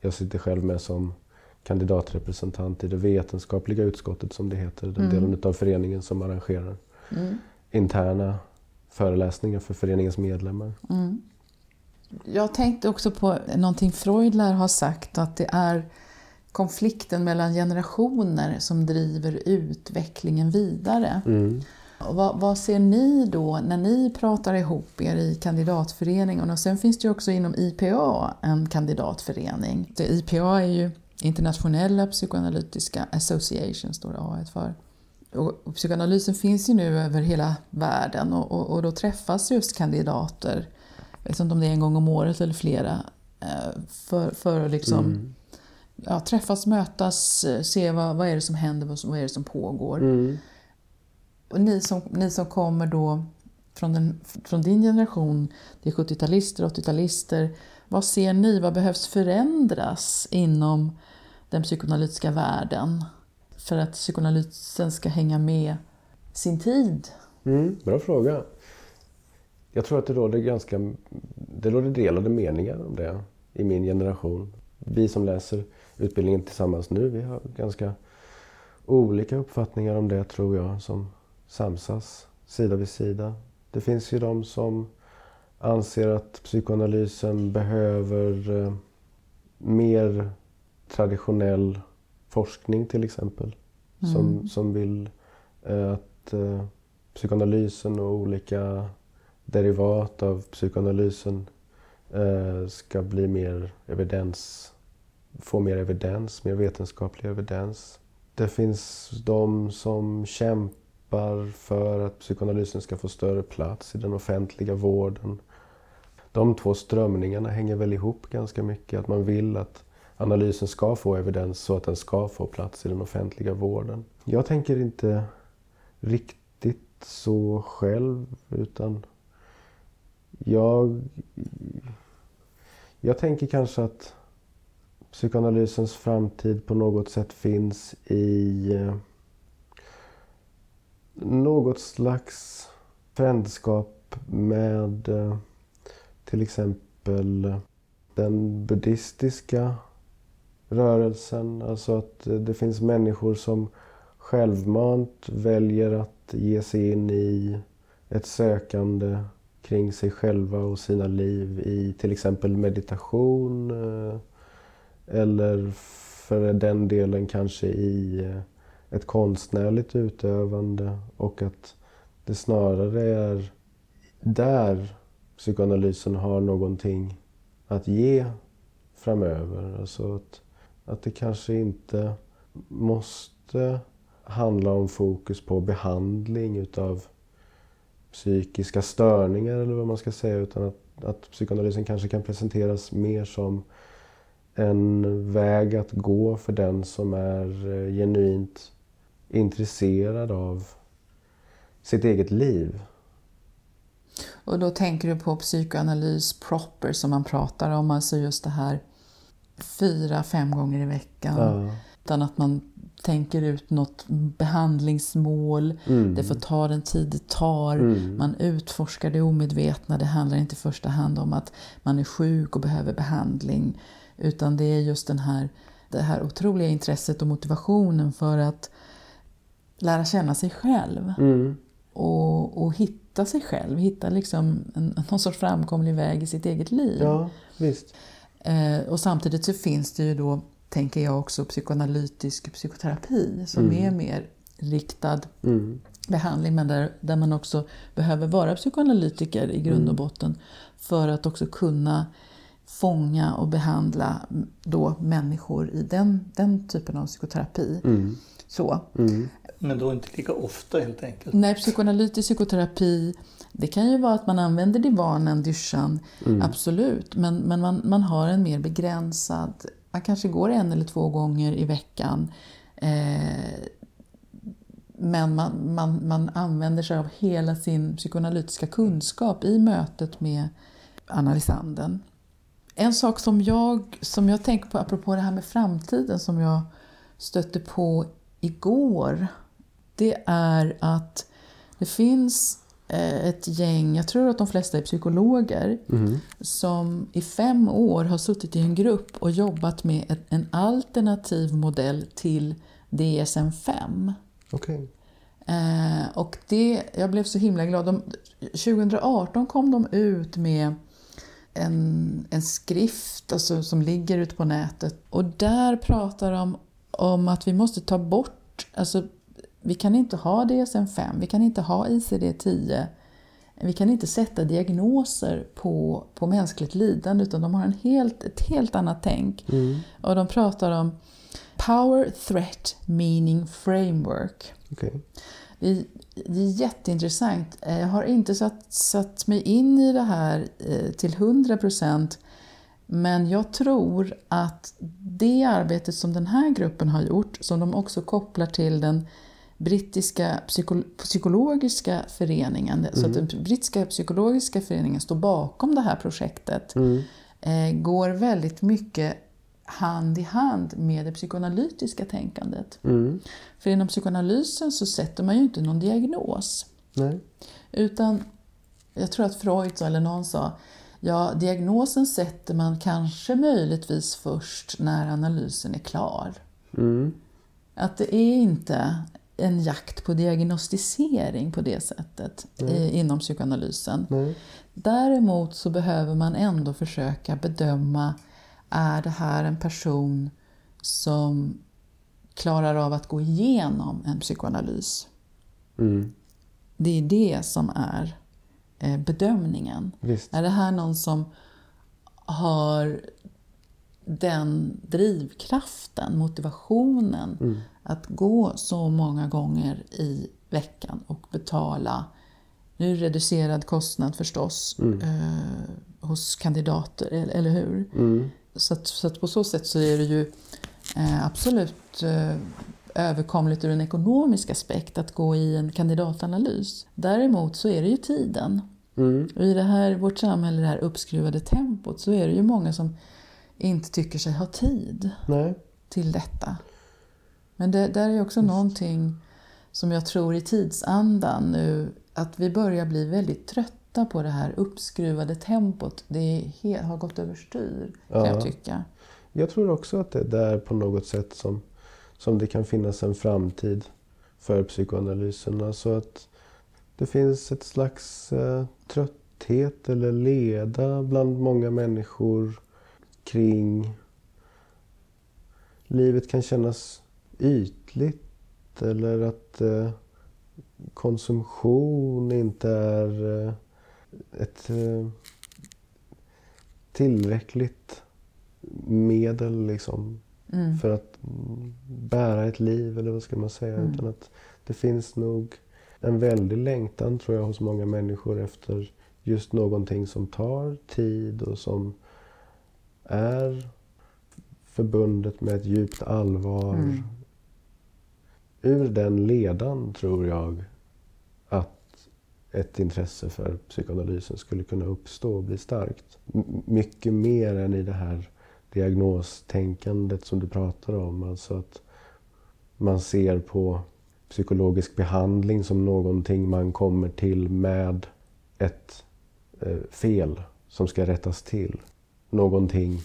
Jag sitter själv med som kandidatrepresentant i det vetenskapliga utskottet som det heter. Den mm. delen av föreningen som arrangerar mm. interna föreläsningar för föreningens medlemmar. Mm. Jag tänkte också på någonting Freud lär ha sagt att det är konflikten mellan generationer som driver utvecklingen vidare. Mm. Vad, vad, ser ni då när ni pratar ihop er i kandidatföreningen? Och sen finns det ju också inom IPA en kandidatförening. Det IPA är ju Internationella psykoanalytiska association, står det A för. Och psykoanalysen finns ju nu över hela världen och, och, och då träffas just kandidater, jag vet inte om det är en gång om året eller flera, eh, för, för att liksom mm. ja, träffas, mötas, se vad, vad är det som händer, vad är det som pågår. Mm. Och ni som, ni som kommer då från, den, från din generation, det är 70-talister, 80-talister. Vad ser ni, vad behövs förändras inom den psykoanalytiska världen för att psykoanalysen ska hänga med sin tid? Mm, bra fråga. jag tror att det råder ganska det råder delade meningar om det i min generation. Vi som läser utbildningen tillsammans nu, vi har ganska olika uppfattningar om det tror jag som samsas sida vid sida. Det finns ju de som anser att psykoanalysen behöver eh, mer traditionell forskning till exempel. Mm. Som, som vill eh, att eh, psykoanalysen och olika derivat av psykoanalysen eh, ska bli mer evidens, få mer evidens, mer vetenskaplig evidens. Det finns de som kämpar för att psykoanalysen ska få större plats i den offentliga vården. De två strömningarna hänger väl ihop ganska mycket. Att man vill att analysen ska få evidens så att den ska få plats i den offentliga vården. Jag tänker inte riktigt så själv utan jag, jag tänker kanske att psykoanalysens framtid på något sätt finns i eh, något slags frändskap med eh, till exempel den buddhistiska rörelsen. Alltså att eh, det finns människor som självmant väljer att ge sig in i ett sökande kring sig själva och sina liv i till exempel meditation eh, eller för den delen kanske i eh, ett konstnärligt utövande och att det snarare är där psykoanalysen har någonting att ge framöver. Alltså att, att det kanske inte måste handla om fokus på behandling utav psykiska störningar eller vad man ska säga utan att, att psykoanalysen kanske kan presenteras mer som en väg att gå för den som är eh, genuint intresserad av sitt eget liv. Och då tänker du på psykoanalys proper som man pratar om, alltså just det här fyra, fem gånger i veckan. Ja. Utan att man tänker ut något behandlingsmål. Mm. Det får ta den tid det tar. Mm. Man utforskar det omedvetna. Det handlar inte i första hand om att man är sjuk och behöver behandling. Utan det är just den här, det här otroliga intresset och motivationen för att lära känna sig själv. Mm. Och, och hitta sig själv. Hitta liksom en, någon sorts framkomlig väg i sitt eget liv. Ja, visst. Eh, och samtidigt så finns det ju då tänker jag också psykoanalytisk psykoterapi som mm. är mer riktad mm. behandling men där, där man också behöver vara psykoanalytiker i grund och mm. botten för att också kunna fånga och behandla då människor i den, den typen av psykoterapi. Mm. Så. Mm. Men då inte lika ofta helt enkelt? Nej, psykoanalytisk psykoterapi det kan ju vara att man använder divanen, dyschan, mm. absolut. Men, men man, man har en mer begränsad man kanske går en eller två gånger i veckan. Eh, men man, man, man använder sig av hela sin psykoanalytiska kunskap i mötet med analysanden. En sak som jag, som jag tänker på apropå det här med framtiden som jag stötte på igår. Det är att det finns ett gäng, jag tror att de flesta är psykologer, mm. som i fem år har suttit i en grupp och jobbat med en alternativ modell till DSM-5. Okay. Eh, och det, jag blev så himla glad. De, 2018 kom de ut med en, en skrift alltså, som ligger ute på nätet. Och där pratar de om att vi måste ta bort alltså, vi kan inte ha DSM-5, vi kan inte ha ICD-10. Vi kan inte sätta diagnoser på, på mänskligt lidande utan de har en helt, ett helt annat tänk. Mm. Och de pratar om Power Threat Meaning Framework. Okay. Det, är, det är jätteintressant. Eh, jag har inte satt, satt mig in i det här eh, till 100 procent men jag tror att det arbetet som den här gruppen har gjort, som de också kopplar till den brittiska psyko psykologiska föreningen, mm. så att mm. den brittiska psykologiska föreningen står bakom det här projektet, mm. eh, går väldigt mycket hand i hand med det psykoanalytiska tänkandet. Mm. För inom psykoanalysen så sätter man ju inte någon diagnos. Nej. Utan Jag tror att Freud sa, eller någon sa, ja diagnosen sätter man kanske möjligtvis först när analysen är klar. Mm. Att det är inte en jakt på diagnostisering på det sättet i, inom psykoanalysen. Nej. Däremot så behöver man ändå försöka bedöma, är det här en person som klarar av att gå igenom en psykoanalys? Mm. Det är det som är eh, bedömningen. Visst. Är det här någon som har den drivkraften, motivationen att gå så många gånger i veckan och betala, nu reducerad kostnad förstås, eh, hos kandidater, eller, eller hur? Mm. Så, att, så att på så sätt så är det ju eh, absolut eh, överkomligt ur en ekonomisk aspekt att gå i en kandidatanalys. Däremot så är det ju tiden. Mm. Och i det här, vårt samhälle, det här uppskruvade tempot, så är det ju många som inte tycker sig ha tid Nej. till detta. Men det där är också någonting som jag tror i tidsandan nu, att vi börjar bli väldigt trötta på det här uppskruvade tempot. Det är he- har gått överstyr, kan Ja. jag tycka. Jag tror också att det är där på något sätt som, som det kan finnas en framtid för psykoanalysen. Alltså att det finns ett slags eh, trötthet eller leda bland många människor kring... Livet kan kännas ytligt eller att eh, konsumtion inte är eh, ett eh, tillräckligt medel liksom Mm. för att bära ett liv eller vad ska man säga. Mm. Utan att det finns nog en väldig längtan tror jag hos många människor efter just någonting som tar tid och som är förbundet med ett djupt allvar. Mm. Ur den ledan tror jag att ett intresse för psykoanalysen skulle kunna uppstå och bli starkt. M- mycket mer än i det här diagnostänkandet som du pratar om. Alltså att man ser på psykologisk behandling som någonting man kommer till med ett eh, fel som ska rättas till. Någonting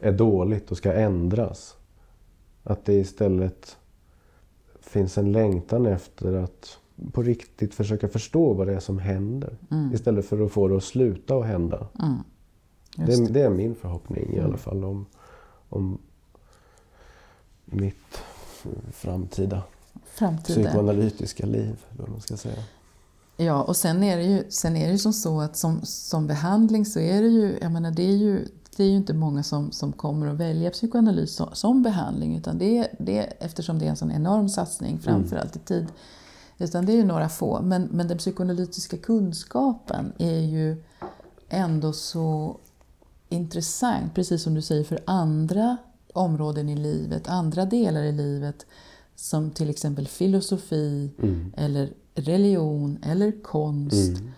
är dåligt och ska ändras. Att det istället finns en längtan efter att på riktigt försöka förstå vad det är som händer. Mm. Istället för att få det att sluta att hända. Mm. Det, är- det är min förhoppning i alla fall om, om mitt framtida Framtiden. psykoanalytiska liv. vad man ska säga. Ja, och sen är det ju, sen är det ju som så att som, som behandling så är det ju, jag menar det är ju, det är ju inte många som, som kommer att välja psykoanalys som, som behandling utan det det eftersom det är en sån enorm satsning framförallt i tid, utan det är ju några få. Men, men den psykoanalytiska kunskapen är ju ändå så intressant, precis som du säger, för andra områden i livet, andra delar i livet som till exempel filosofi Mm. eller religion eller konst Mm.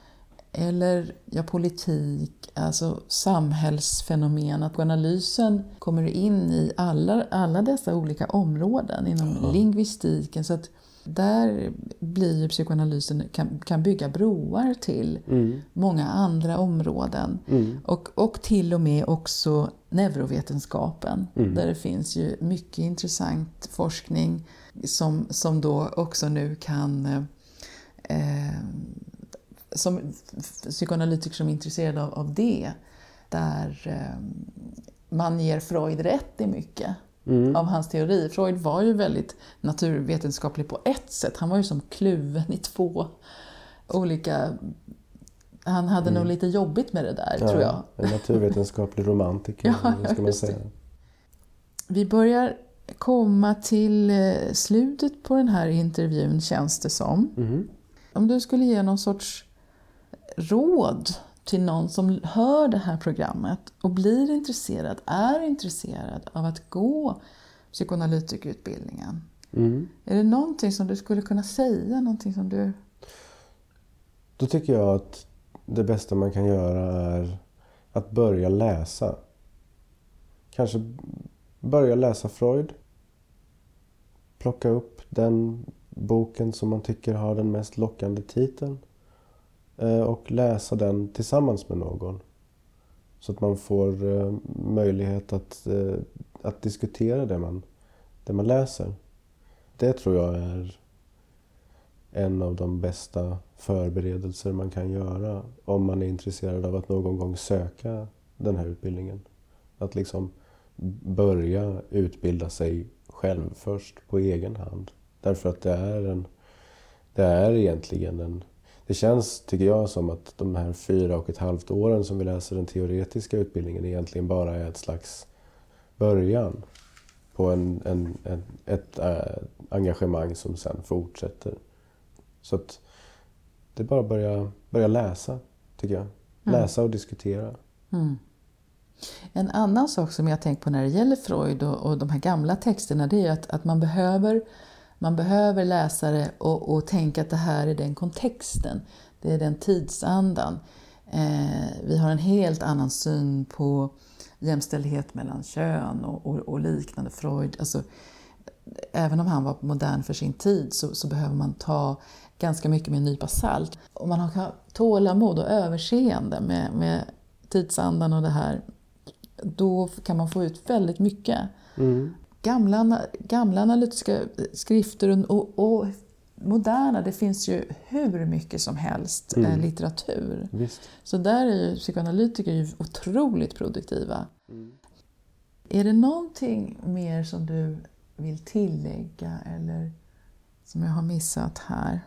Eller ja, politik, alltså samhällsfenomen. Att analysen kommer in i alla, alla dessa olika områden inom Ja. lingvistiken. Så att där blir psykoanalysen, kan, kan bygga broar till Mm. många andra områden. Mm. Och, och till och med också neurovetenskapen. Mm. Där det finns ju mycket intressant forskning som, som då också nu kan... Eh, som psykoanalytiker som är intresserade av, av det, där eh, man ger Freud rätt i mycket Mm. av hans teori. Freud var ju väldigt naturvetenskaplig på ett sätt. Han var ju som kluven i två olika... Han hade nog lite jobbigt med det där, tror jag. En naturvetenskaplig romantiker, Ja, ska man det. säga. Vi börjar komma till eh, slutet på den här intervjun, känns det som. Mhm. Om du skulle ge någon sorts råd till någon som hör det här programmet och blir intresserad, är intresserad av att gå psykoanalytikerutbildningen. Mm. Är det någonting som du skulle kunna säga? Någonting som du... Då tycker jag att det bästa man kan göra är att börja läsa. Kanske börja läsa Freud. Plocka upp den boken som man tycker har den mest lockande titeln. Eh, och läsa den tillsammans med någon. Så att man får eh, möjlighet att, eh, att diskutera det man, det man läser. Det tror jag är en av de bästa förberedelser man kan göra om man är intresserad av att någon gång söka den här utbildningen. Att liksom börja utbilda sig själv först på egen hand. Därför att det är en... Det är egentligen en... Det känns, tycker jag, som att de här fyra och ett halvt åren som vi läser den teoretiska utbildningen egentligen bara är ett slags början på en, en, en ett äh, engagemang som sen fortsätter. Så att det är bara att börja, börja läsa, tycker jag. Mm. Läsa och diskutera. Mm. En annan sak som jag tänkt på när det gäller Freud och, och de här gamla texterna det är att, att man, behöver, man behöver läsa det och, och tänka att det här är den kontexten. Det är den tidsandan. Eh, vi har en helt annan syn på jämställdhet mellan kön och, och, och liknande. Freud, alltså, även om han var modern för sin tid så, så behöver man ta ganska mycket med en nypa salt. Om man har tålamod och överseende med, med tidsandan och det här, då kan man få ut väldigt mycket. Mm. Gamla, gamla analytiska skrifter och, och, moderna, det finns ju hur mycket som helst eh, mm. litteratur. Visst. Så där är ju psykoanalytiker ju otroligt produktiva. Mm. Är det någonting mer som du vill tillägga eller som jag har missat här?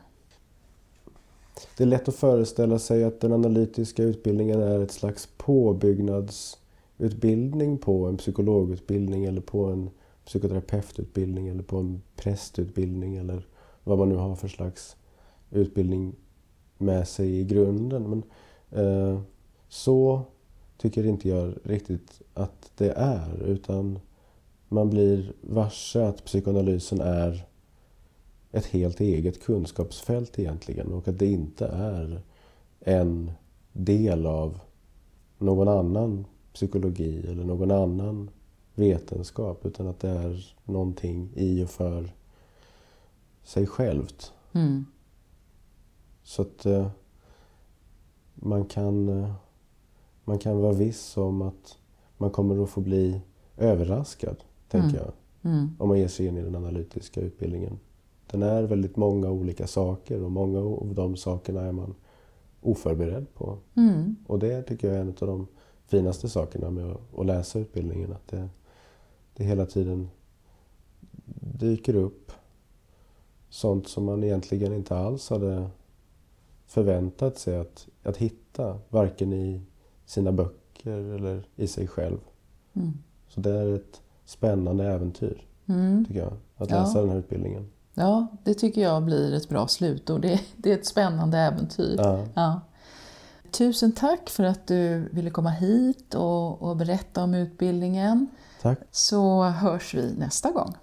Det är lätt att föreställa sig att den analytiska utbildningen är ett slags påbyggnadsutbildning på en psykologutbildning eller på en psykoterapeututbildning eller på en prästutbildning eller vad man nu har för slags utbildning med sig i grunden. Men eh, så tycker inte jag riktigt att det är utan man blir varse att psykoanalysen är ett helt eget kunskapsfält egentligen och att det inte är en del av någon annan psykologi eller någon annan vetenskap utan att det är någonting i och för sig självt. Mm. Så att eh, man, kan, eh, man kan vara viss om att man kommer att få bli överraskad, tänker mm. jag. Mm. Om man ger sig in i den analytiska utbildningen. Den är väldigt många olika saker och många av de sakerna är man oförberedd på. Mm. Och det tycker jag är en av de finaste sakerna med att läsa utbildningen. Att det, det hela tiden dyker upp sånt som man egentligen inte alls hade förväntat sig att, att hitta. Varken i sina böcker eller i sig själv. Mm. Så det är ett spännande äventyr, mm. tycker jag, att läsa ja. den här utbildningen. Ja, det tycker jag blir ett bra slutord. Det, det är ett spännande äventyr. Ja. ja. Tusen tack för att du ville komma hit och, och berätta om utbildningen. Tack. Så hörs vi nästa gång.